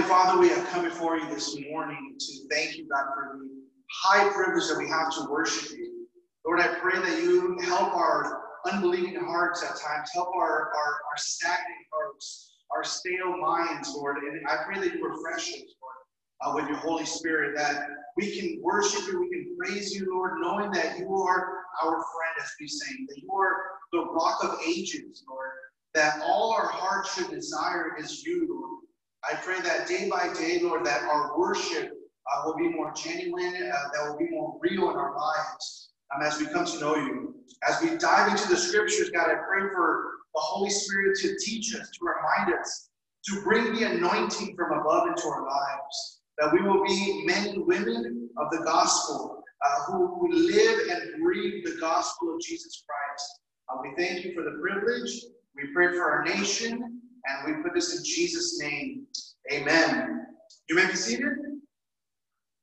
Heavenly Father, we have come before you this morning to thank you, God, for the high privilege that we have to worship you. Lord, I pray that you help our unbelieving hearts at times, help our, our, our stagnant hearts, our stale minds, Lord. And I pray that you refresh us, Lord, uh, with your Holy Spirit, that we can worship you, we can praise you, Lord, knowing that you are our friend, as we sing, that you are the rock of ages, Lord, that all our hearts should desire is you, Lord. I pray that day by day, Lord, that our worship uh, will be more genuine, uh, that will be more real in our lives um, as we come to know you. As we dive into the scriptures, God, I pray for the Holy Spirit to teach us, to remind us, to bring the anointing from above into our lives, that we will be men and women of the gospel uh, who, who live and breathe the gospel of Jesus Christ. Uh, we thank you for the privilege. We pray for our nation. And we put this in Jesus' name. Amen. You may be seated.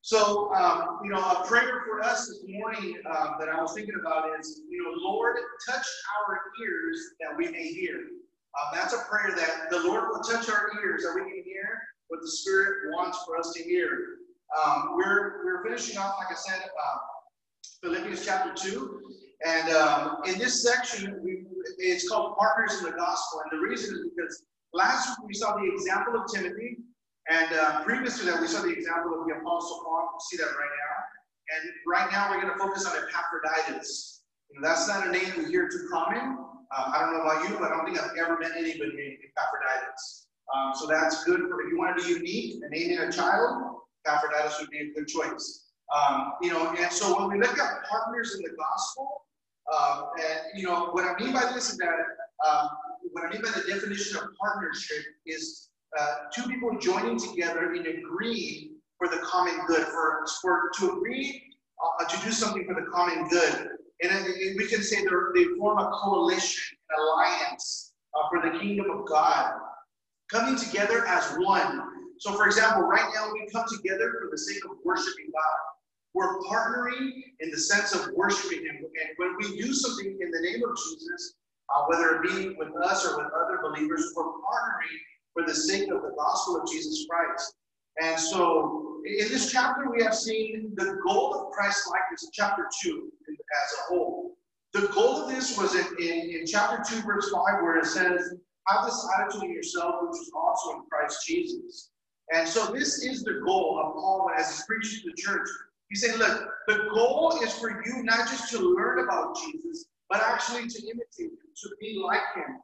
So, um, you know, a prayer for us this morning um, that I was thinking about is, you know, Lord, touch our ears that we may hear. Um, that's a prayer that the Lord will touch our ears that we can hear what the Spirit wants for us to hear. Um, we're, we're finishing off, like I said, uh, Philippians chapter 2. And um, in this section, we, it's called Partners in the Gospel. And the reason is because last week we saw the example of Timothy. And uh, previous to that, we saw the example of the Apostle Paul. We'll see that right now. And right now, we're going to focus on Epaphroditus. You know, that's not a name we hear too common. Uh, I don't know about you, but I don't think I've ever met anybody named Epaphroditus. Um, so that's good for if you want to be unique and naming a child, Epaphroditus would be a good choice. Um, you know, and so when we look at partners in the gospel, um, and you know, what I mean by this is that um, what I mean by the definition of partnership is uh, two people joining together in agreeing for the common good, for, for to agree uh, to do something for the common good. And, and we can say they form a coalition, an alliance uh, for the kingdom of God, coming together as one. So, for example, right now we come together for the sake of worshiping God. We're partnering in the sense of worshiping Him. And when we do something in the name of Jesus, uh, whether it be with us or with other believers, we're partnering for the sake of the gospel of Jesus Christ. And so in this chapter, we have seen the goal of Christ likeness in chapter 2 as a whole. The goal of this was in, in, in chapter 2, verse 5, where it says, Have this attitude in yourself, which is also in Christ Jesus. And so this is the goal of Paul as he's preaching to the church. He's saying, Look, the goal is for you not just to learn about Jesus, but actually to imitate him, to be like him.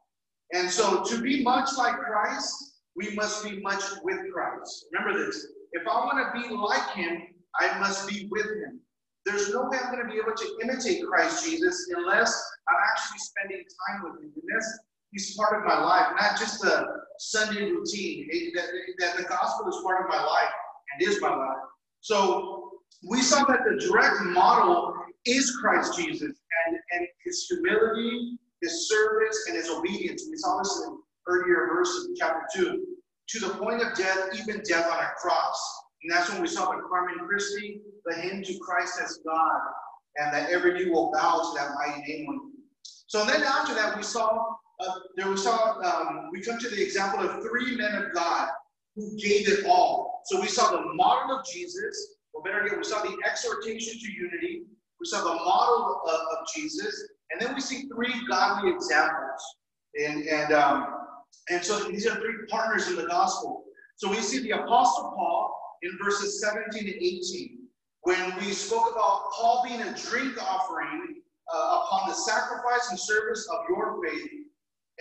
And so to be much like Christ, we must be much with Christ. Remember this. If I want to be like him, I must be with him. There's no way I'm going to be able to imitate Christ Jesus unless I'm actually spending time with him. Unless he's part of my life, not just a Sunday routine. that, that the gospel is part of my life and is my life. So we saw that the direct model is Christ Jesus and, and his humility, his service, and his obedience. We saw this in earlier verse in chapter 2. To the point of death, even death on a cross. And that's when we saw the Carmen Christi, the hymn to Christ as God, and that every knee will bow to that mighty name. So then after that, we saw uh, there we saw um, we come to the example of three men of God who gave it all. So we saw the model of Jesus, or better yet, we saw the exhortation to unity, we saw the model of, of Jesus, and then we see three godly examples. And, and, um, and so these are three partners in the gospel. So we see the Apostle Paul in verses 17 to 18, when we spoke about Paul being a drink offering uh, upon the sacrifice and service of your faith.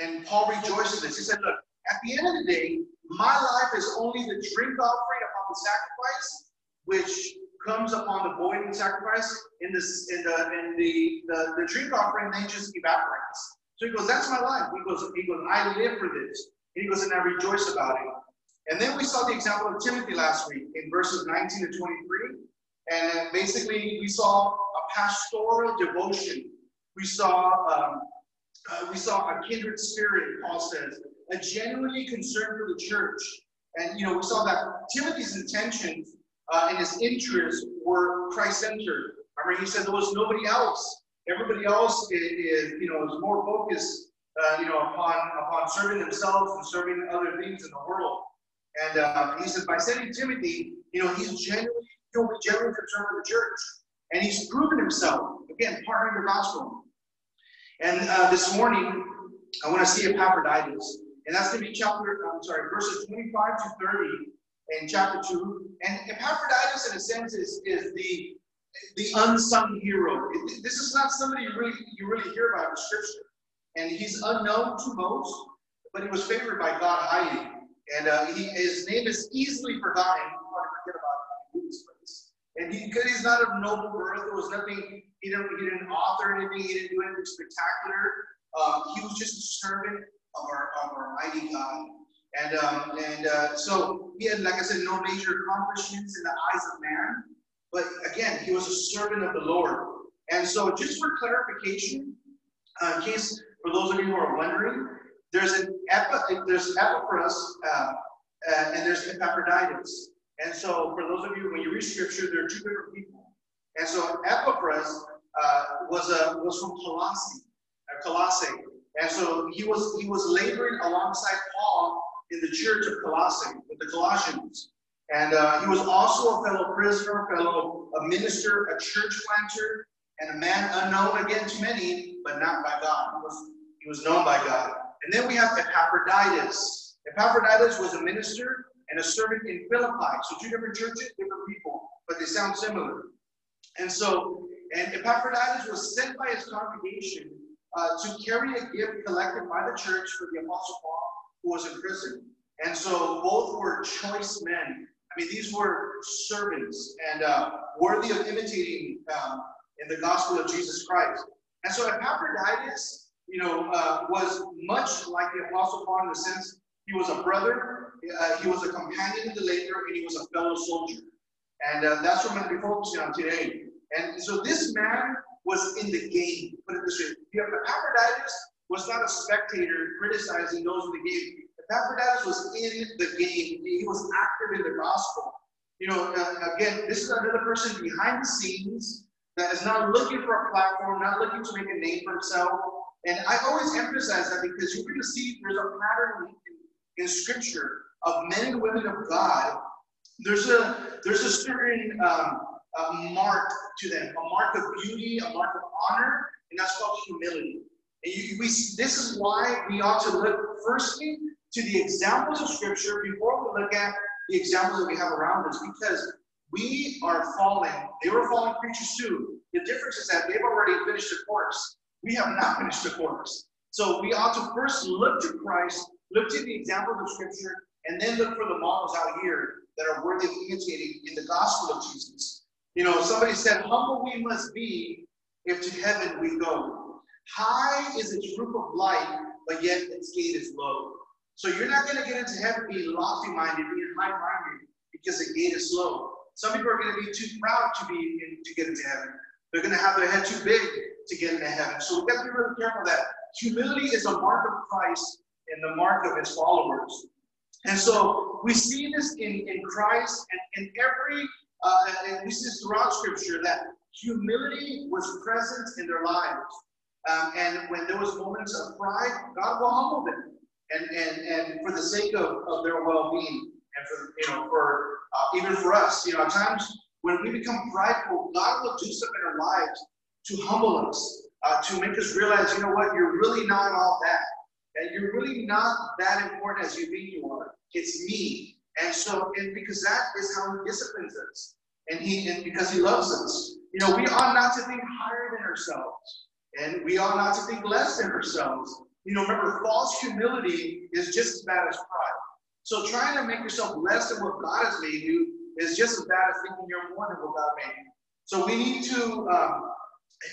And Paul rejoices this. He said, Look, at the end of the day, my life is only the drink offering upon the sacrifice, which comes upon the void and sacrifice, in this in the in the the, the drink offering, then just evaporates. So he goes, That's my life. He goes, he goes, I live for this. And he goes, and I rejoice about it. And then we saw the example of Timothy last week in verses 19 to 23. And basically, we saw a pastoral devotion. We saw um, uh, we saw a kindred spirit, Paul says, a genuinely concern for the church. And you know, we saw that Timothy's intentions uh, and his interests were Christ-centered. I mean, he said there was nobody else. Everybody else is, is you know, is more focused, uh, you know, upon upon serving themselves and serving other things in the world. And um, he said, by sending Timothy, you know, he's genuinely, he'll be genuinely concerned for the church. And he's proven himself, again, partnering the gospel. And uh, this morning, I want to see Epaphroditus. And that's going to be chapter, I'm sorry, verses 25 to 30 in chapter 2. And Epaphroditus, in a sense, is, is the, the unsung hero. This is not somebody you really, you really hear about in Scripture. And he's unknown to most, but he was favored by God highly. And uh, he, his name is easily forgotten. You want to forget about him this place. And he, he's not of noble birth, there was nothing, he didn't, he didn't author anything, he didn't do anything spectacular. Um, he was just a servant of our, of our mighty God. And, um, and uh, so he had, like I said, no major accomplishments in the eyes of man. But again, he was a servant of the Lord. And so, just for clarification, uh, in case for those of you who are wondering, there's an there's Epaphras uh, uh, and there's Epaphroditus. And so, for those of you when you read Scripture, there are two different people. And so, Epaphras uh, was a was from Colossae, uh, Colossae, and so he was he was laboring alongside Paul in the church of Colossae with the Colossians. And uh, he was also a fellow prisoner, fellow a minister, a church planter, and a man unknown again to many, but not by God. He was, he was known by God. And then we have Epaphroditus. Epaphroditus was a minister and a servant in Philippi. So two different churches, different people, but they sound similar. And so, and Epaphroditus was sent by his congregation uh, to carry a gift collected by the church for the Apostle Paul, who was in prison. And so both were choice men. I mean, these were servants and uh, worthy of imitating um, in the gospel of Jesus Christ. And so Epaphroditus, you know, uh, was much like the Apostle Paul in the sense he was a brother, uh, he was a companion in the labor, and he was a fellow soldier. And uh, that's what I'm going to be focusing on today. And so this man was in the game. Put it this way: Epaphroditus was not a spectator criticizing those in the game. Epaphroditus was in the game. He was active in the gospel. You know, uh, again, this is another person behind the scenes that is not looking for a platform, not looking to make a name for himself. And I always emphasize that because you're going to see there's a pattern in, in Scripture of men and women of God. There's a there's a certain um, a mark to them, a mark of beauty, a mark of honor, and that's called humility. You, we, this is why we ought to look firstly to the examples of Scripture before we look at the examples that we have around us, because we are falling. They were falling creatures too. The difference is that they've already finished the course. We have not finished the course. So we ought to first look to Christ, look to the examples of Scripture, and then look for the models out here that are worthy of imitating in the gospel of Jesus. You know, somebody said, humble we must be if to heaven we go. High is its roof of light, but yet its gate is low. So you're not going to get into heaven being lofty minded, being high minded, because the gate is low. Some people are going to be too proud to be in, to get into heaven. They're going to have their head too big to get into heaven. So we've got to be really careful that humility is a mark of Christ and the mark of his followers. And so we see this in, in Christ and in every uh, and this is throughout Scripture that humility was present in their lives. Um, and when there was moments of pride, God will humble them, and and and for the sake of, of their well-being, and for you know for uh, even for us, you know, at times when we become prideful, God will do something in our lives to humble us, uh, to make us realize, you know what, you're really not all that, and you're really not that important as you think you are. It's me, and so, and because that is how he disciplines us. And he and because he loves us. You know, we ought not to think higher than ourselves. And we ought not to think less than ourselves. You know, remember, false humility is just as bad as pride. So trying to make yourself less than what God has made you is just as bad as thinking you're more than what God made you. So we need to, um,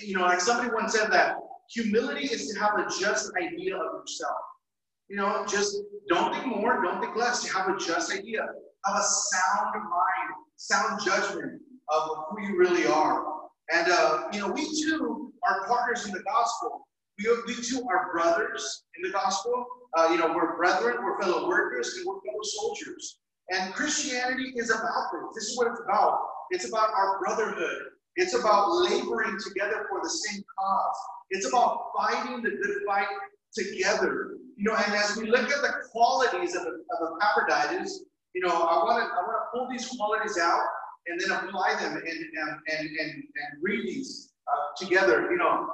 you know, like somebody once said that humility is to have a just idea of yourself. You know, just don't think more, don't think less. You have a just idea, have a sound mind, sound judgment of who you really are. And, uh, you know, we too are partners in the gospel. We, we too are brothers in the gospel. Uh, you know, we're brethren, we're fellow workers, and we're fellow soldiers. And Christianity is about this. This is what it's about. It's about our brotherhood. It's about laboring together for the same cause. It's about fighting the good fight together. You know, and as we look at the qualities of, of Epaphroditus, you know, I want to I want to pull these qualities out and then apply them and and and and, and read these uh, together. You know,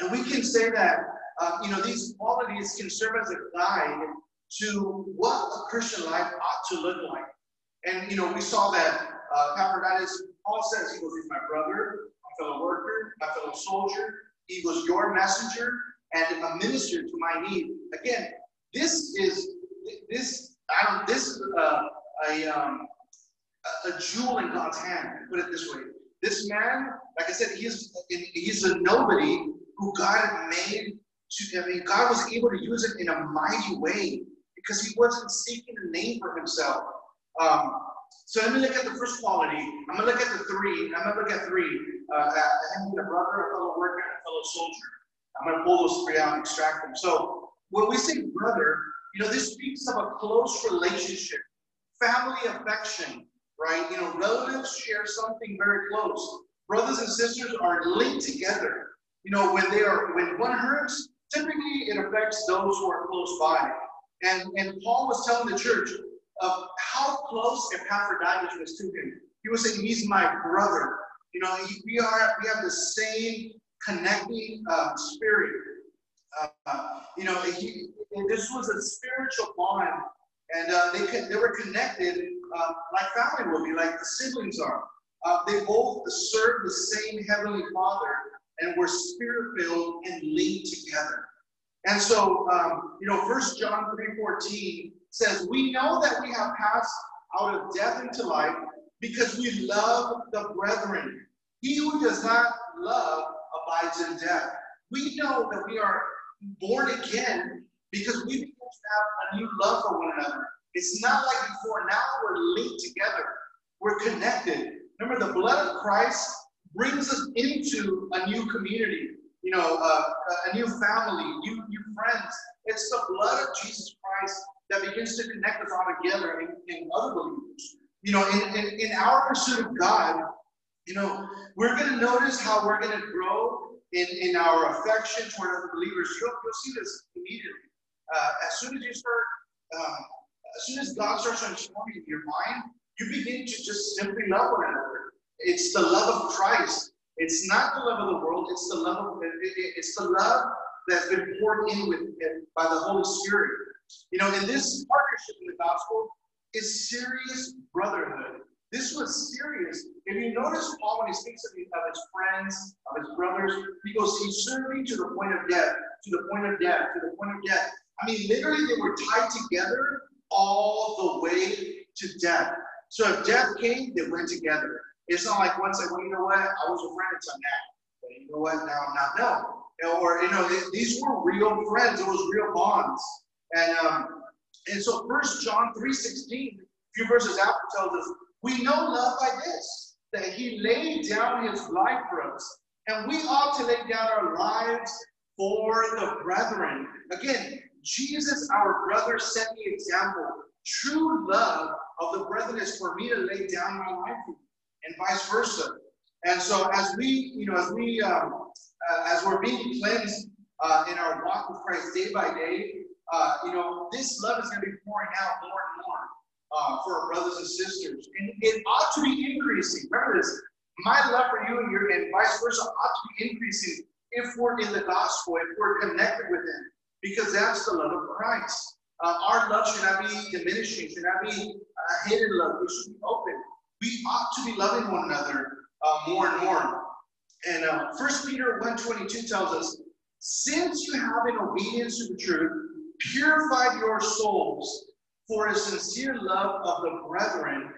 and we can say that uh, you know these qualities can serve as a guide to what a Christian life ought to look like. And you know, we saw that uh, Epaphroditus. Paul says he goes, "He's my brother, my fellow worker, my fellow soldier." He was your messenger and a minister to my need. Again, this is this I don't this is a a, um, a jewel in God's hand. Put it this way: this man, like I said, he's he's a nobody who God made to. I mean, God was able to use it in a mighty way because he wasn't seeking a name for himself. Um, so let me look at the first quality. I'm gonna look at the three. I'm gonna look at three. Uh, having a brother, a fellow worker, and a fellow soldier. I'm gonna pull those three out and extract them. So when we say brother, you know, this speaks of a close relationship, family affection, right? You know, relatives share something very close. Brothers and sisters are linked together. You know, when they are when one hurts, typically it affects those who are close by. And and Paul was telling the church of how close Epaphroditus was to him. He was saying, "He's my brother." You know, we are we have the same connecting uh, spirit. Uh, you know, he, this was a spiritual bond, and uh, they could, they were connected uh, like family will be, like the siblings are. Uh, they both serve the same heavenly Father and were spirit filled and linked together. And so, um, you know, First John three fourteen says, "We know that we have passed out of death into life because we love the brethren. He who does not love abides in death. We know that we are born again because we have a new love for one another. It's not like before. Now we're linked together. We're connected. Remember, the blood of Christ brings us into a new community, you know, uh, a new family, new, new friends. It's the blood of Jesus Christ that begins to connect us all together in, in other believers. You know, in, in, in our pursuit of God, you know, we're going to notice how we're going to grow in, in our affection toward other believers. You'll, you'll see this immediately. Uh, as soon as you start, um, as soon as God starts transforming your mind, you begin to just simply love one another. It's the love of Christ. It's not the love of the world. It's the love of it, it, it's the love that's been poured in with it by the Holy Spirit. You know, in this partnership in the gospel is serious brotherhood. This was serious. If you notice Paul, when he speaks of, of his friends, of his brothers, he goes, he served me to the point of death, to the point of death, to the point of death. I mean, literally, they were tied together all the way to death. So if death came, they went together. It's not like one said, well, you know what, I was a friend until now. But you know what, now I'm not. No. Or, you know, these were real friends. It was real bonds. And um, and so First John 3.16, a few verses after tells us, we know love by this, that he laid down his life for us, and we ought to lay down our lives for the brethren. Again, Jesus, our brother, set the example. True love of the brethren is for me to lay down my life for you, and vice versa. And so, as we, you know, as we, um, uh, as we're being cleansed uh, in our walk with Christ day by day, uh, you know, this love is going to be pouring out more and more uh, for our brothers and sisters. And it ought to be increasing. Remember this my love for you and your and vice versa ought to be increasing if we're in the gospel, if we're connected with Him, because that's the love of Christ. Uh, our love should not be diminishing, should not be uh, hidden love. We should be open. We ought to be loving one another uh, more and more. And uh, 1 Peter 1.22 tells us, since you have in obedience to the truth, purified your souls for a sincere love of the brethren.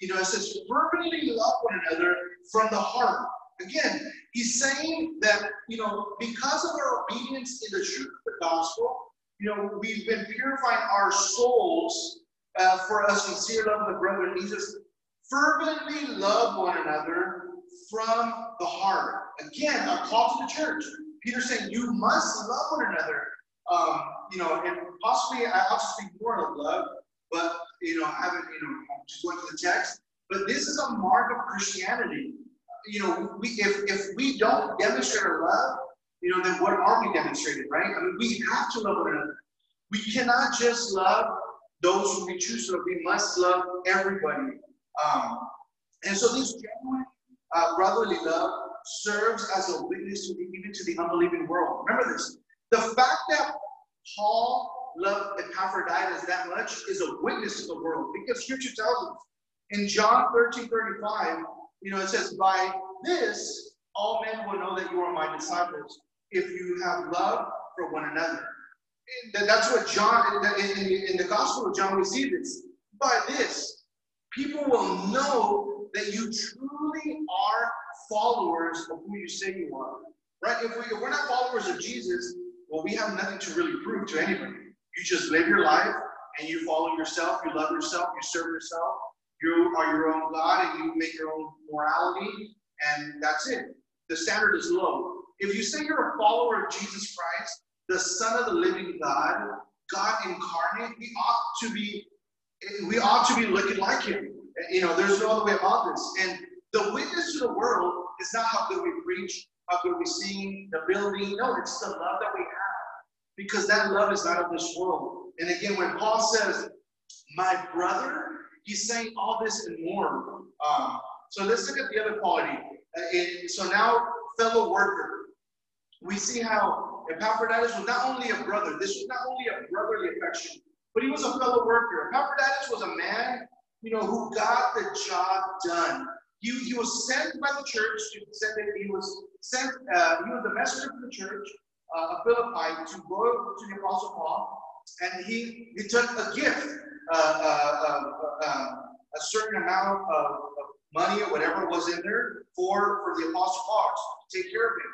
You know, it says, fervently love one another from the heart. Again, he's saying that, you know, because of our obedience in the truth of the gospel, you know, we've been purifying our souls uh, for a sincere love of the brethren. He says, fervently love one another from the heart. Again, a call to the church. Peter's saying, you must love one another. Um, you know, and possibly I also speak more of love, but you know, I haven't, you know, just going to the text. But this is a mark of Christianity. You know, we if if we don't demonstrate our love, you know, then what are we demonstrating, right? I mean, we have to love one another. We cannot just love those who we choose to love. We must love everybody. Um, and so this genuine uh, brotherly love serves as a witness to the, even to the unbelieving world. Remember this. The fact that Paul loved Epaphroditus that much is a witness to the world because scripture tells us in John 13 35, you know, it says, By this all men will know that you are my disciples if you have love for one another. And that's what John, in, in, in the Gospel of John, we see this. By this, people will know that you truly are followers of who you say you are. Right? If, we, if we're not followers of Jesus, well, we have nothing to really prove to anybody. You just live your life and you follow yourself, you love yourself, you serve yourself, you are your own God, and you make your own morality, and that's it. The standard is low. If you say you're a follower of Jesus Christ, the Son of the living God, God incarnate, we ought to be we ought to be looking like him. You know, there's no other way about this. And the witness to the world is not how good we preach, how good we sing, the building. No, it's the love that we have. Because that love is not of this world. And again, when Paul says, my brother, he's saying all this and more. Um, so let's look at the other quality. Uh, so now, fellow worker. We see how Epaphroditus was not only a brother, this was not only a brotherly affection, but he was a fellow worker. Epaphroditus was a man, you know, who got the job done. He, he was sent by the church to send it. He was sent. Uh, he was the messenger of the church uh, of Philippi to go to the apostle Paul, and he he took a gift, uh, uh, uh um, a certain amount of, of, money or whatever was in there for for the apostle Paul to take care of him.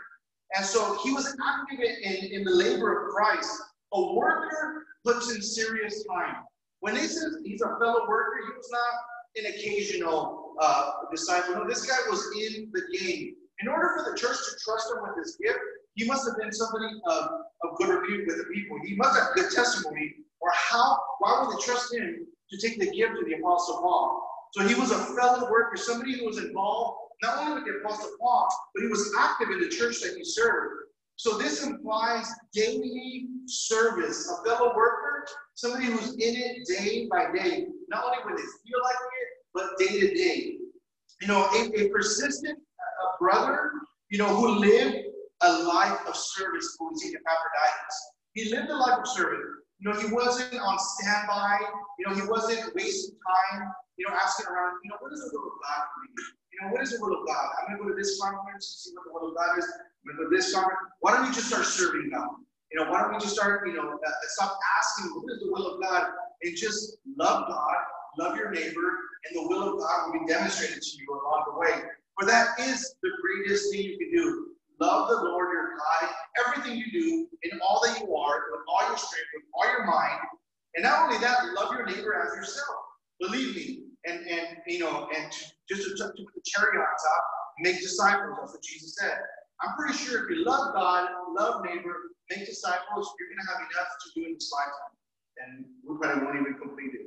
And so he was active in, in the labor of Christ. A worker puts in serious time. When he says he's a fellow worker, he was not an occasional uh, disciple. No, this guy was in the game. In order for the church to trust him with his gift, he must have been somebody of, of good repute with the people. He must have good testimony. Or how? Why would they trust him to take the gift to the Apostle Paul? So he was a fellow worker, somebody who was involved not only with the Apostle Paul, but he was active in the church that he served. So this implies daily service, a fellow worker, somebody who's in it day by day, not only when they feel like it, but day to day. You know, a, a persistent uh, a brother, you know, who lived a life of service, who we see Epaphroditus. He lived a life of service. You know, he wasn't on standby. You know, he wasn't wasting time, you know, asking around, you know, what is the will of God for me? You know, what is the will of God? I'm going to go to this conference and see what the will of God is. I'm going to go to this conference. Why don't we just start serving God? You know, why don't we just start, you know, uh, stop asking what is the will of God and just love God, love your neighbor, and the will of God will be demonstrated to you along the way. For that is the greatest thing you can do. Love the Lord your God in everything you do, in all that you are, with all your strength, with all your mind. And not only that, love your neighbor as yourself. Believe me, and and you know, and just to, to put the cherry on top, make disciples. That's what Jesus said. I'm pretty sure if you love God, love neighbor, make disciples, you're going to have enough to do in this lifetime. And we probably won't even complete it.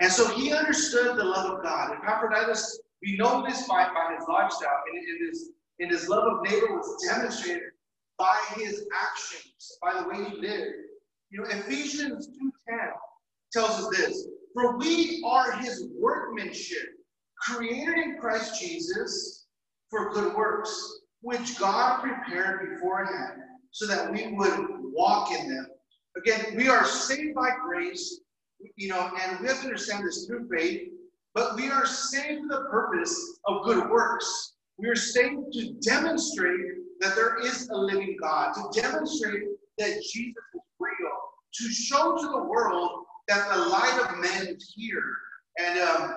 And so he understood the love of God. And Epaphroditus, we know this by, by his lifestyle. And in his, in his love of neighbor was demonstrated by his actions, by the way he lived. You know, Ephesians 2.10 tells us this. For we are his workmanship, created in Christ Jesus for good works, which God prepared beforehand so that we would walk in them. Again, we are saved by grace, you know, and we have to understand this through faith, but we are saved for the purpose of good works. We are saved to demonstrate that there is a living God, to demonstrate that Jesus is real, to show to the world that the light of men is here. And, um,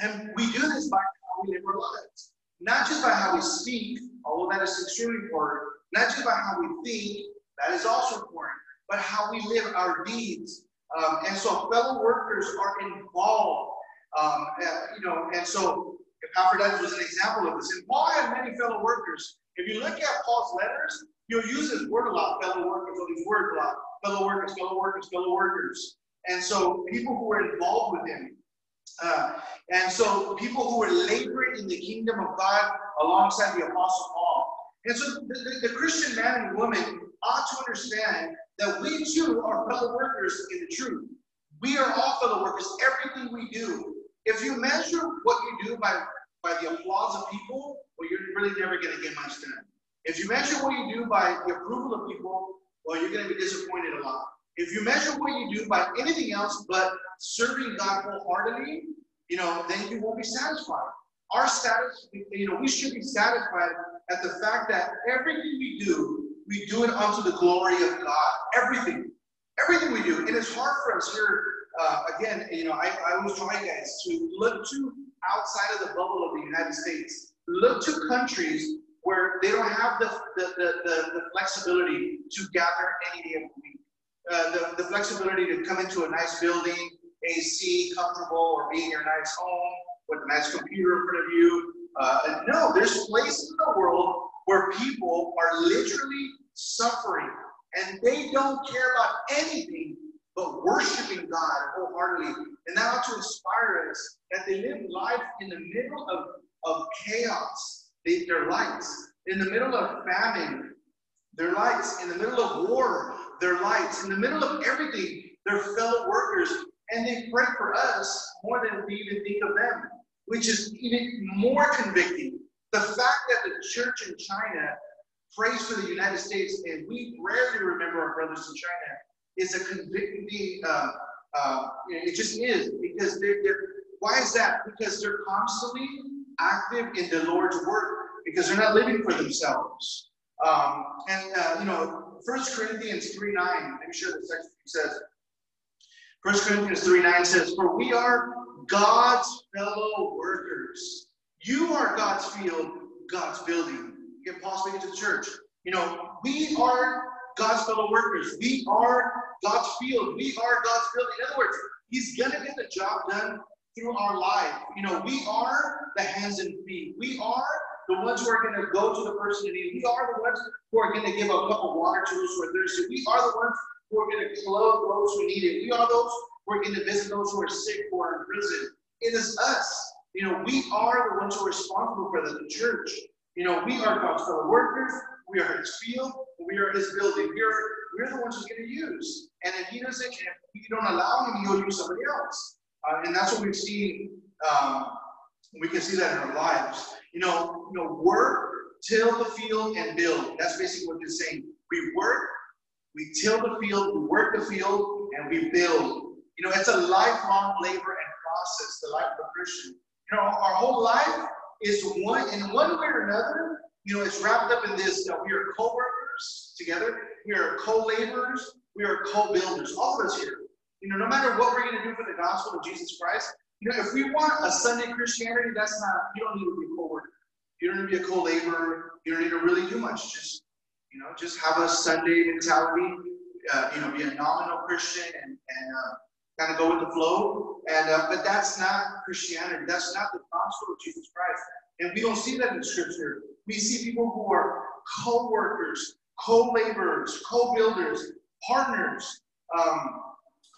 and we do this by how we live our lives, not just by how we speak, although that is extremely important, not just by how we think, that is also important, but how we live our deeds. Um, and so fellow workers are involved, um, uh, you know, and so Epaphroditus was an example of this. And Paul had many fellow workers. If you look at Paul's letters, you'll use this word a lot, fellow workers, or these words a lot, fellow workers, fellow workers, fellow workers. And so people who were involved with him. Uh, and so people who were laboring in the kingdom of God alongside the Apostle Paul. And so the, the, the Christian man and woman ought to understand that we too are fellow workers in the truth. We are all fellow workers. Everything we do. If you measure what you do by, by the applause of people, well, you're really never going to get much done. If you measure what you do by the approval of people, well, you're going to be disappointed a lot. If you measure what you do by anything else but serving God wholeheartedly, you know, then you won't be satisfied. Our status, you know, we should be satisfied at the fact that everything we do, we do it unto the glory of God. Everything. Everything we do. It is hard for us here, uh, again, you know, I, I always try, guys, to look to outside of the bubble of the United States. Look to countries where they don't have the, the, the, the, flexibility to gather any day of the week. Uh, the, the flexibility to come into a nice building, AC, comfortable, or be in your nice home with a nice computer in front of you. Uh, no, there's places in the world where people are literally suffering and they don't care about anything but worshiping God wholeheartedly. And that ought to inspire us that they live life in the middle of, of chaos. They, they're lights. In the middle of famine, they're lights. In the middle of war, they're lights. In the middle of everything, they're fellow workers. And they pray for us more than we even think of them, which is even more convicting. The fact that the church in China prays for the United States, and we rarely remember our brothers in China, is a convicting. Uh, uh, it just is because they're, they're. Why is that? Because they're constantly active in the Lord's work because they're not living for themselves. Um, and uh, you know, First Corinthians three nine. Let me share this section. He says, First Corinthians three nine says, "For we are God's fellow workers. You are God's field, God's building." Get Paul speaking to the church. You know, we are God's fellow workers. We are God's field. We are God's building. In other words, He's going to get the job done through our life. You know, we are the hands and feet. We are the ones who are going to go to the person in need. We are the ones who are going to give a cup of water to those who are thirsty. We are the ones who are going to clothe those who need it. We are those who are going to visit those who are sick or in prison. It is us. You know, we are the ones who are responsible for the church. You know, we are God's fellow workers. We are His field. We are His building. We are we're the ones who's going to use. And if He doesn't, if we don't allow Him, He'll use somebody else. Uh, and that's what we've seen. Um, we can see that in our lives. You know, you know, work, till the field, and build. That's basically what they're saying. We work, we till the field, we work the field, and we build. You know, it's a lifelong labor and process, the life of a Christian. You know, our whole life is one in one way or another, you know, it's wrapped up in this that we are co-workers together, we are co-laborers, we are co-builders, all of us here. You know, no matter what we're going to do for the gospel of Jesus Christ, you know, if we want a Sunday Christianity, that's not, you don't need to be a co-worker. You don't need to be a co-laborer. You don't need to really do much. Just, you know, just have a Sunday mentality, uh, you know, be a nominal Christian and, and uh, kind of go with the flow. And uh, but that's not Christianity. That's not the gospel of Jesus Christ. And we don't see that in Scripture. We see people who are co-workers, co-laborers, co-builders, partners, um,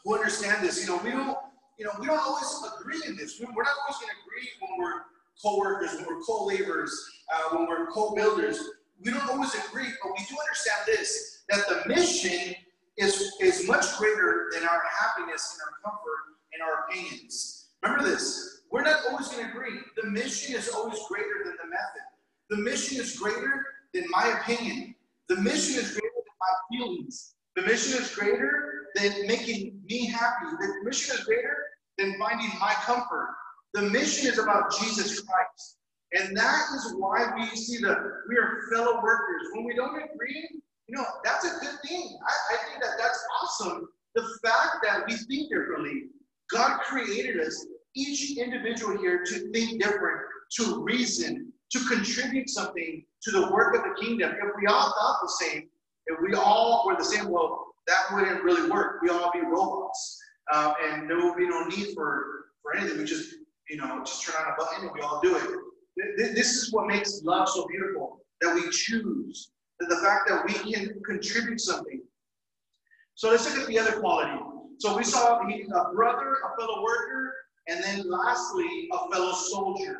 who understand this. You know, we don't. You know, we don't always agree in this. We're not always going to agree when we're co-workers, when we're co-laborers, uh, when we're co-builders. We don't always agree, but we do understand this: that the mission is, is much greater than our happiness and our comfort and our opinions. Remember this we're not always going to agree. The mission is always greater than the method. The mission is greater than my opinion. The mission is greater than my feelings. The mission is greater than making me happy. The mission is greater than finding my comfort. The mission is about Jesus Christ. And that is why we see that we are fellow workers. When we don't agree, you know, that's a good thing. I, I think that that's awesome. The fact that we think differently. God created us, each individual here, to think different, to reason, to contribute something to the work of the kingdom. If we all thought the same, if we all were the same, well, that wouldn't really work. We all be robots. Uh, and there will be no need for, for anything. We just, you know, just turn on a button and we all do it. This is what makes love so beautiful, that we choose that the fact that we can contribute something. So let's look at the other quality. So we saw a brother, a fellow worker, and then lastly, a fellow soldier.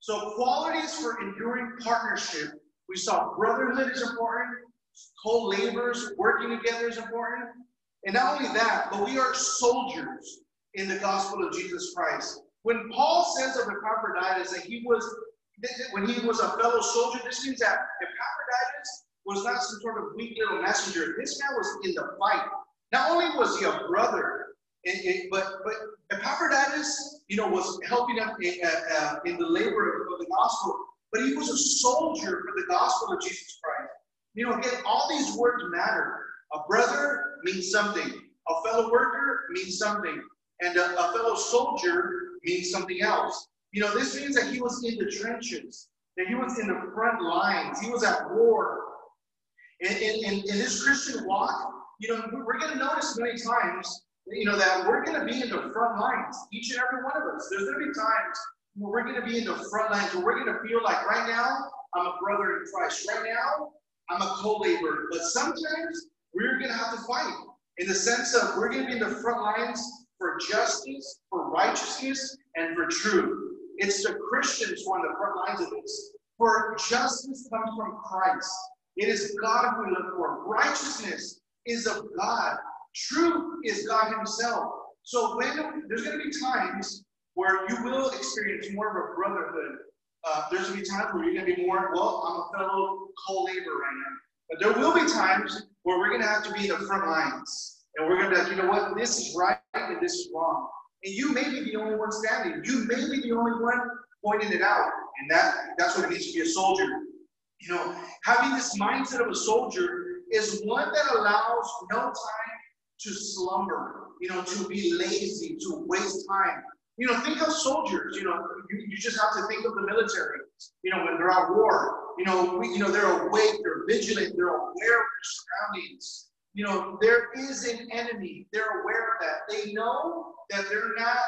So qualities for enduring partnership. We saw brotherhood is important, co-laborers working together is important, And not only that, but we are soldiers in the gospel of Jesus Christ. When Paul says of Epaphroditus that he was, when he was a fellow soldier, this means that Epaphroditus was not some sort of weak little messenger. This man was in the fight. Not only was he a brother, but but Epaphroditus, you know, was helping him in, uh, uh, in the labor of the gospel. But he was a soldier for the gospel of Jesus Christ. You know, again, all these words matter. A brother means something. A fellow worker means something. And a, a fellow soldier means something else. You know, this means that he was in the trenches, that he was in the front lines, he was at war. In, in, in this Christian walk, you know, we're going to notice many times, you know, that we're going to be in the front lines, each and every one of us. There's going to be times we're going to be in the front lines, where we're going to feel like right now, I'm a brother in Christ. Right now, I'm a co-laborer. But sometimes we're going to have to fight in the sense of we're going to be in the front lines for justice, for righteousness, and for truth. It's the Christians who are on the front lines of this. For justice comes from Christ. It is God we look for. Righteousness is of God. Truth is God Himself. So when there's going to be times where you will experience more of a brotherhood. Uh, there's going to be times where you're going to be more, well, I'm a fellow co-laborer right now. But there will be times where we're going to have to be the front lines. And we're going to you know what, this is right and this is wrong. And you may be the only one standing. You may be the only one pointing it out. And that that's what it means to be a soldier. You know, having this mindset of a soldier is one that allows no time to slumber, you know, to be lazy, to waste time. You know, think of soldiers, you know, you, you just have to think of the military, you know, when they're at war. You know, we, you know, they're awake, they're vigilant, they're aware of their surroundings. You know, there is an enemy. They're aware of that. They know that they're not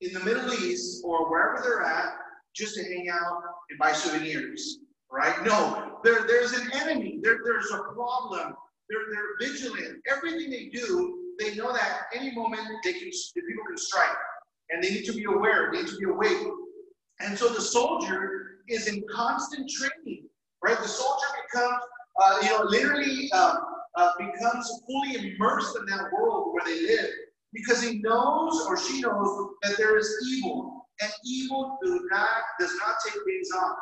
in the Middle East or wherever they're at just to hang out and buy souvenirs right? No, there, there's an enemy. There, there's a problem. They're, they're vigilant. Everything they do, they know that any moment they can, the people can strike, and they need to be aware. They need to be awake. And so the soldier is in constant training, right? The soldier becomes, uh, you know, literally uh, uh, becomes fully immersed in that world where they live because he knows or she knows that there is evil, and evil do not does not take days off.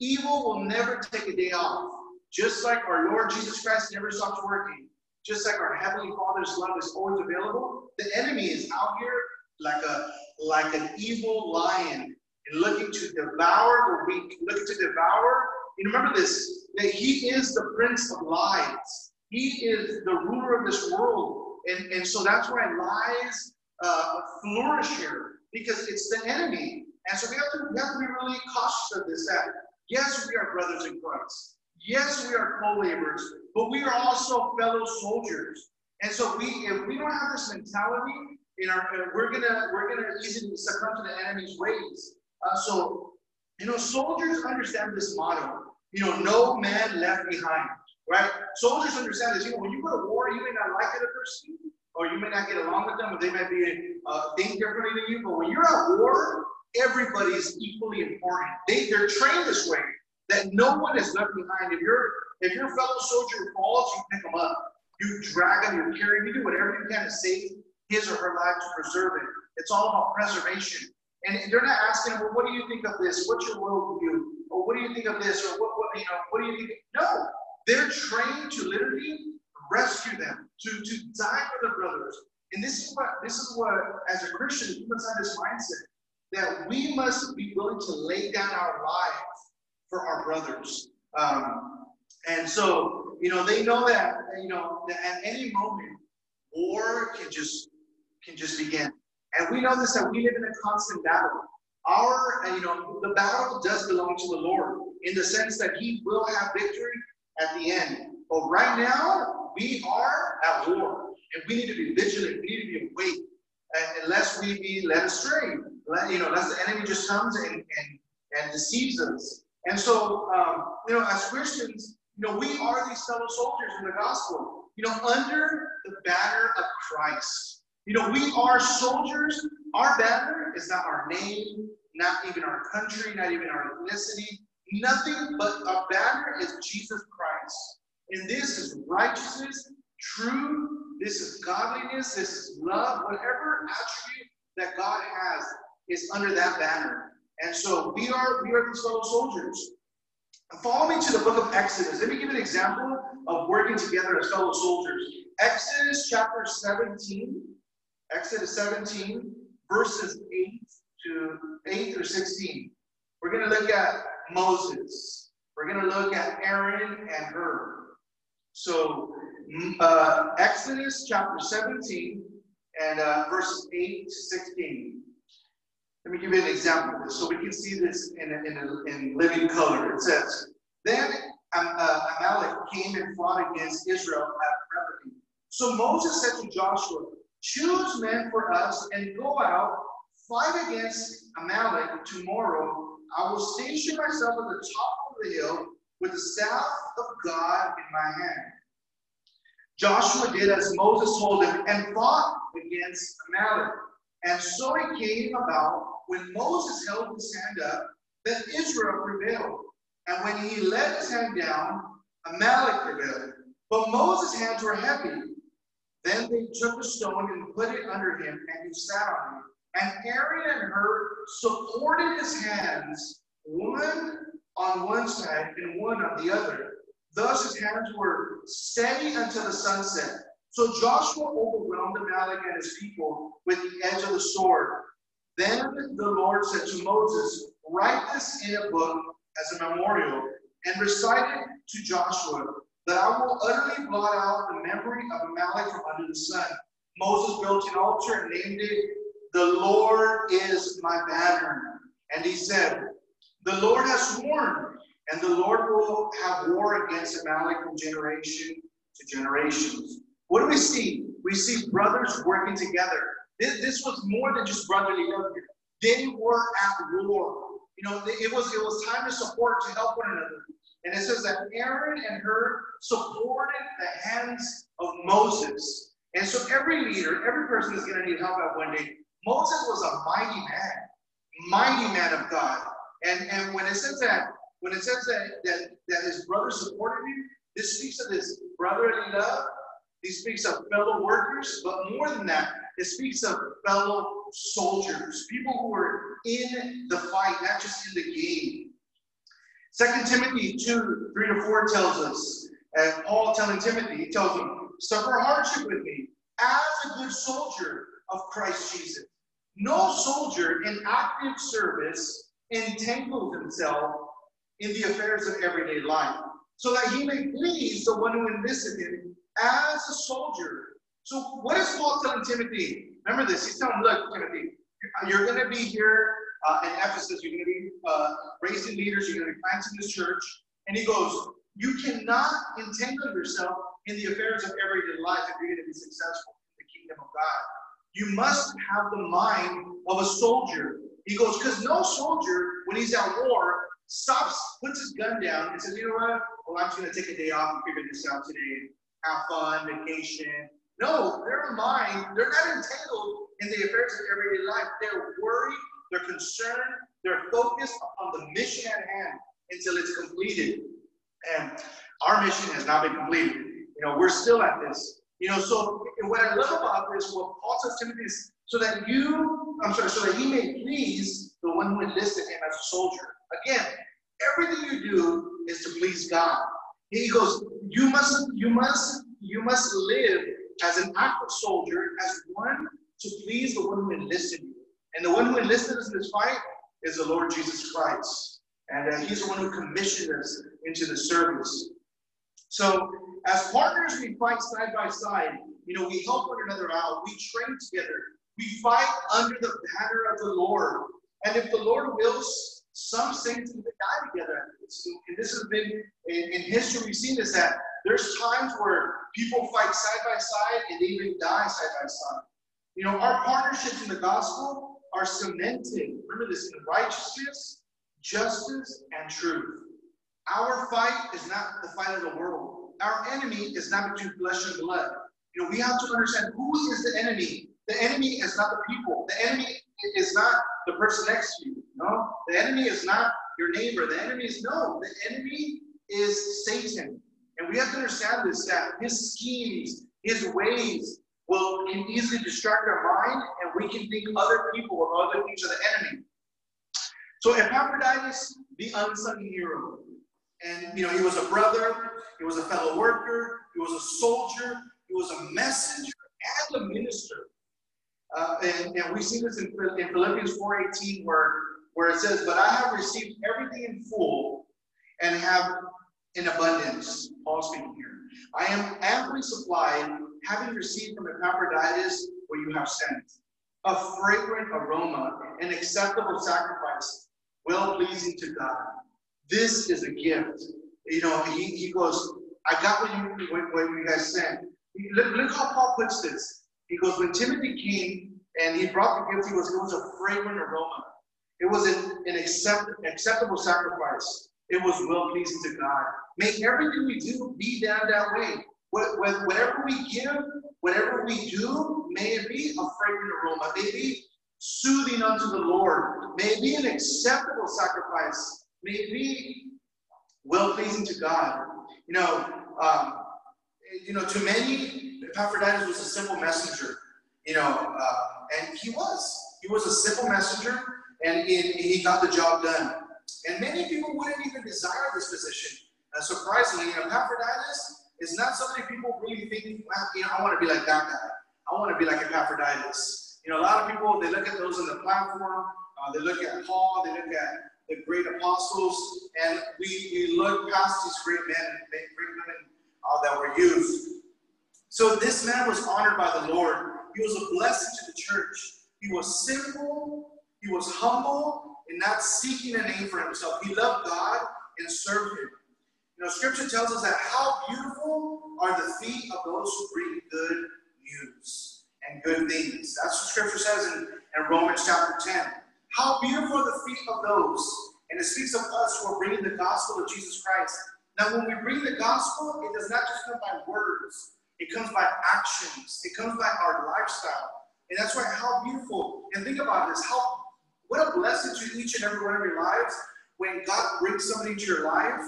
Evil will never take a day off. Just like our Lord Jesus Christ never stops working, just like our Heavenly Father's love is always available, the enemy is out here like a like an evil lion and looking to devour the weak, looking to devour. You remember this, that he is the prince of lies. He is the ruler of this world. And, and so that's why lies uh, flourish here, because it's the enemy. And so we have to, we have to be really cautious of this, that Yes, we are brothers in Christ. Yes, we are co-laborers, but we are also fellow soldiers. And so we, if we don't have this mentality, in our, we're gonna we're gonna easily succumb to the enemy's ways. Uh, so, you know, soldiers understand this motto. You know, no man left behind. Right? Soldiers understand this. You know, when you go to war, you may not like the person, or you may not get along with them, or they might be uh, think differently than you. But when you're at war, everybody is equally important. They, they're trained this way that no one is left behind. If your if your fellow soldier falls, you pick them up. You drag them, you carry them, you do whatever you can to save his or her life to preserve it. It's all about preservation. And they're not asking, well, what do you think of this? What's your worldview? Or what do you think of this? Or what, what you know, what do you think? No, they're trained to literally rescue them, to, to die for their brothers. And this is what this is what, as a Christian, we must have this mindset that we must be willing to lay down our lives for our brothers. Um, and so, you know, they know that, you know, that at any moment, war can just can just begin. And we know this that we live in a constant battle. Our, you know, the battle does belong to the Lord in the sense that He will have victory at the end. But right now, we are at war, and we need to be vigilant. We need to be awake, and unless we be led astray you know, unless the enemy just comes and, and, and deceives us. And so, um, you know, as Christians, you know, we are these fellow soldiers in the gospel, you know, under the banner of Christ. You know, we are soldiers. Our banner is not our name, not even our country, not even our ethnicity, nothing but our banner is Jesus Christ. And this is righteousness, truth, this is godliness, this is love, whatever attribute that God has is under that banner. And so we are we are these fellow soldiers. Follow me to the book of Exodus. Let me give an example of working together as fellow soldiers. Exodus chapter 17, Exodus 17, verses 8 to 8 through 16. We're going to look at Moses. We're going to look at Aaron and Hur. So, uh, Exodus chapter 17 and uh, verses 8 to 16. Let me give you an example of this so we can see this in, in, in living color. It says, Then uh, Amalek came and fought against Israel at Rephidim. So Moses said to Joshua, Choose men for us and go out, fight against Amalek tomorrow. I will station myself at the top of the hill with the staff of God in my hand. Joshua did as Moses told him and fought against Amalek. And so it came about when Moses held his hand up that Israel prevailed. And when he let his hand down, Amalek prevailed. But Moses' hands were heavy. Then they took a stone and put it under him, and he sat on it. And Aaron and Hur supported his hands, one on one side and one on the other. Thus his hands were steady until the sunset. So Joshua overwhelmed Amalek and his people with the edge of the sword. Then the Lord said to Moses, Write this in a book as a memorial and recite it to Joshua, that I will utterly blot out the memory of Amalek from under the sun. Moses built an altar and named it, The Lord is my banner. And he said, The Lord has sworn, and the Lord will have war against Amalek from generation to generations. What do we see? We see brothers working together. This, this was more than just brotherly love. They were at war. You know, it was it was time to support, to help one another. And it says that Aaron and Hur supported the hands of Moses. And so every leader, every person is going to need help at one day. Moses was a mighty man, mighty man of God. And, and when it says that, when it says that, that, that his brother supported him, this speaks of his brotherly love, he speaks of fellow workers, but more than that, it speaks of fellow soldiers, people who are in the fight, not just in the game. Second Timothy 2, 3 to 4 tells us, and Paul telling Timothy, he tells him, suffer hardship with me as a good soldier of Christ Jesus. No soldier in active service entangles himself in the affairs of everyday life, so that he may please the one who enlisted him as a soldier. So, what is Paul telling Timothy? Remember this. He's telling look, Timothy, you're going to be here uh, in Ephesus. You're going to be uh, raising leaders. You're going to be planting this church. And he goes, you cannot entangle yourself in the affairs of everyday life if you're going to be successful in the kingdom of God. You must have the mind of a soldier. He goes, because no soldier, when he's at war, stops, puts his gun down, and says, you know what? Well, I'm just going to take a day off and figure this out today have fun, vacation. No, their mind, they're not entangled in the affairs of everyday life. They're worried, they're concerned, they're focused on the mission at hand until it's completed. And our mission has not been completed. You know, we're still at this. You know, so what I love about this, what Paul says to Timothy is so that you, I'm sorry, so that he may please the one who enlisted him as a soldier. Again, everything you do is to please God. He goes, you must, you must, you must live as an active soldier, as one to please the one who enlisted you. And the one who enlisted us in this fight is the Lord Jesus Christ. And uh, he's the one who commissioned us into the service. So, as partners, we fight side by side. You know, we help one another out. We train together. We fight under the banner of the Lord. And if the Lord wills, some saints even die together. And this has been in, in history, we've seen this that there's times where people fight side by side and they even die side by side. You know, our partnerships in the gospel are cemented, remember this, in righteousness, justice, and truth. Our fight is not the fight of the world. Our enemy is not between flesh and blood. You know, we have to understand who is the enemy. The enemy is not the people. The enemy is not the person next to you. No, the enemy is not your neighbor. The enemy is no, the enemy is Satan. And we have to understand this that his schemes, His ways will can easily distract our mind, and we can think other people or other things are the enemy. So Epaphroditus, the unsung hero. And you know, he was a brother, he was a fellow worker, he was a soldier, he was a messenger and a minister. Uh, and, and we see this in, in Philippians 4:18, where, where it says, But I have received everything in full and have in abundance. Paul speaking here. I am amply supplied, having received from Epaphroditus what you have sent, a fragrant aroma, an acceptable sacrifice, well pleasing to God. This is a gift. You know, he, he goes, I got what you what, what you guys sent. Look, look how Paul puts this. He goes, when Timothy came and he brought the gift, he goes, it was a fragrant aroma. It was an, an accept, acceptable sacrifice. It was well pleasing to God. May everything we do be done that way. Whatever we give, whatever we do, may it be a fragrant aroma. May it be soothing unto the Lord. May it be an acceptable sacrifice. May it be well pleasing to God. You know, um, you know, to many, Epaphroditus was a simple messenger. You know, uh, and he was. He was a simple messenger, and he, he got the job done. And many people wouldn't even desire this position. Uh, surprisingly, Epaphroditus is not somebody people really think, you know, I want to be like that guy. I want to be like Epaphroditus. You know, a lot of people, they look at those on the platform, uh, they look at Paul, they look at the great apostles, and we, we look past these great men and great women uh, that were used. So this man was honored by the Lord. He was a blessing to the church. He was simple, he was humble, and not seeking a name for himself. He loved God and served him. You know, scripture tells us that how beautiful are the feet of those who bring good news and good things. That's what scripture says in, in Romans chapter 10. How beautiful are the feet of those, and it speaks of us who are bringing the gospel of Jesus Christ. Now, when we bring the gospel, it does not just come by words, it comes by actions, it comes by our lifestyle. And that's why how beautiful. And think about this how what a blessing to each and every one of your lives when God brings somebody into your life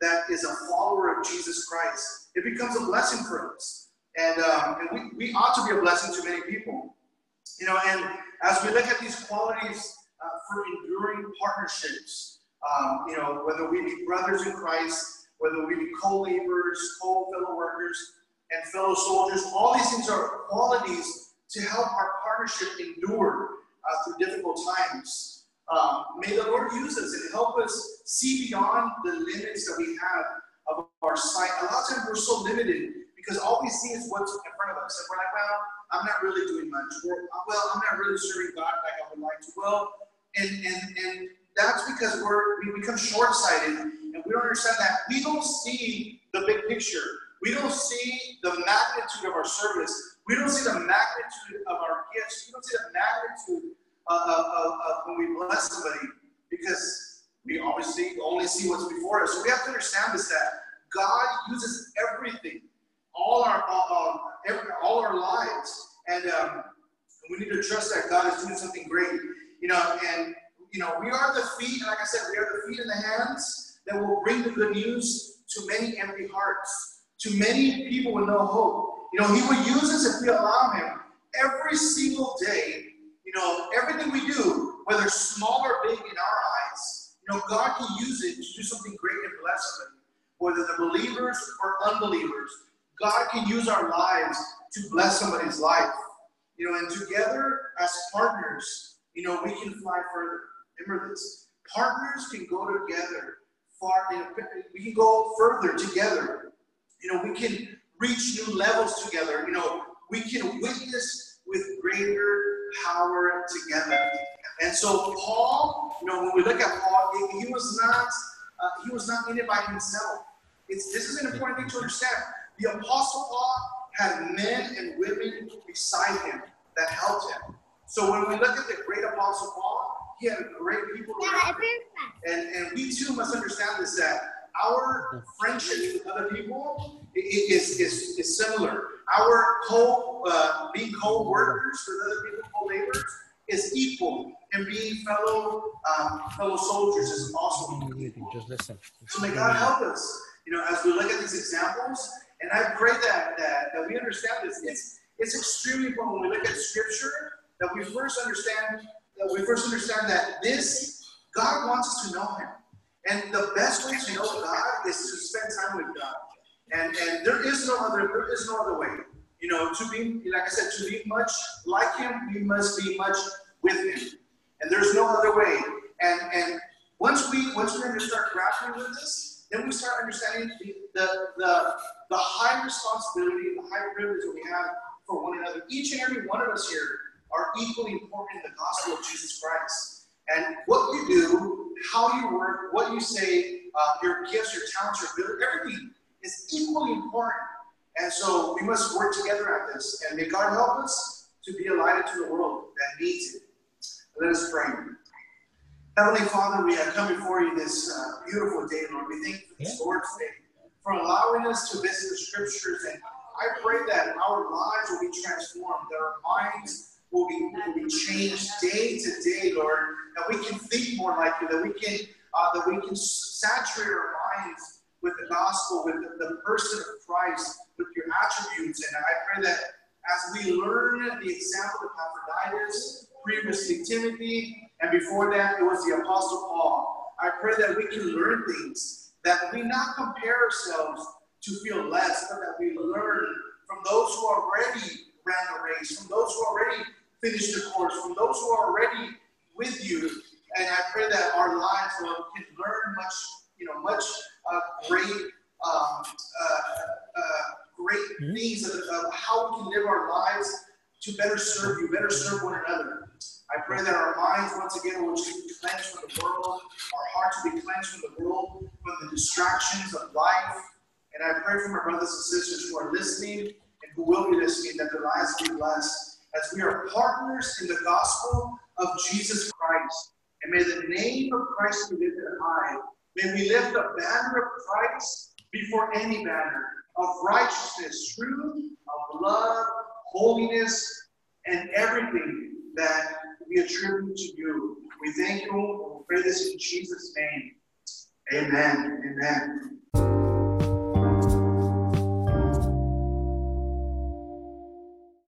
that is a follower of Jesus Christ. It becomes a blessing for us. And, um, and we, we ought to be a blessing to many people. You know, and as we look at these qualities uh, for enduring partnerships, um, you know, whether we be brothers in Christ, whether we be co-laborers, co-fellow workers, and fellow soldiers, all these things are qualities to help our partnership endure uh, through difficult times. Um, may the Lord use us and help us see beyond the limits that we have of our sight. A lot of times we're so limited because all we see is what's in front of us. And we're like, well, I'm not really doing much. Or, well, I'm not really serving God like I would like to. Well, and, and, and that's because we're, we become short sighted and we don't understand that we don't see the big picture. We don't see the magnitude of our service. We don't see the magnitude of our gifts. We don't see the magnitude of, of, of when we bless somebody because we obviously only see what's before us. So we have to understand this that God uses everything, all our all, um, every, all our lives, and um, we need to trust that God is doing something great. You know, and you know we are the feet, and like I said, we are the feet and the hands that will bring the good news to many empty hearts, to many people with no hope. You know, He will use us if we allow Him every single day. You know, everything we do, whether small or big in our eyes, you know, God can use it to do something great and bless them. Whether they're believers or unbelievers, God can use our lives to bless somebody's life. You know, and together as partners, you know, we can fly further. Remember this. Partners can go together far, we can go further together. You know, we can reach new levels together. You know, we can witness with greater power together. And so Paul, you know, when we look at Paul, he, was not uh, he was not in it by himself. It's this is an important thing to understand. The apostle Paul had men and women beside him that helped him. So when we look at the great apostle Paul, he had great people around him. And, and we too must understand this that our friendship with other people is, is, is similar. Our co uh, being co-workers with other people, co-laborers, is equal, and being fellow um, fellow soldiers is also equal. Just listen. So may God help us. You know, as we look at these examples, And I pray that, that, that we understand this. It's, it's extremely important when we look at scripture that we first understand that we first understand that this God wants us to know him. And the best way to know God is to spend time with God. And and there is no other there is no other way. You know, to be like I said, to be much like him, we must be much with him. And there's no other way. And and once we once to start grappling with this, then we start understanding the the the, the high responsibility, the high privilege that we have for one another. Each and every one of us here are equally important in the gospel of Jesus Christ. And what you do, how you work, what you say, uh, your gifts, your talents, your ability, everything is equally important. And so we must work together at this. And may God help us to be a light to the world that needs it. Let us pray. Heavenly Father, we have come before you this uh, beautiful day, Lord. We thank you for this Lord's Day, for allowing us to visit the scriptures. And I pray that our lives will be transformed, that our minds will be, will be changed day to day, Lord, that we can think more like you, that we can uh, that we can saturate our minds with the gospel, with the, the, person of Christ, with your attributes. And I pray that as we learn the example of Epaphroditus, previously Timothy, and before that it was the Apostle Paul, I pray that we can learn things, that we not compare ourselves to feel less, but that we learn from those who already ran the race, from those who already finished the course, from those who already with you. And I pray that our lives, Lord, can learn much, you know, much uh, great, um, uh, uh, great mm-hmm. things of, of, how we can live our lives to better serve you, better serve one another. I pray that our minds, once again, will just be cleansed from the world, our hearts will be cleansed from the world, from the distractions of life. And I pray for my brothers and sisters who are listening and who will be listening that their lives be blessed as we are partners in the gospel of Jesus Christ. And may the name of Christ be lifted high. May we lift the banner of Christ before any banner of righteousness, truth, of love, holiness, and everything that we attribute to you. We thank you and pray this in Jesus' name. Amen. Amen.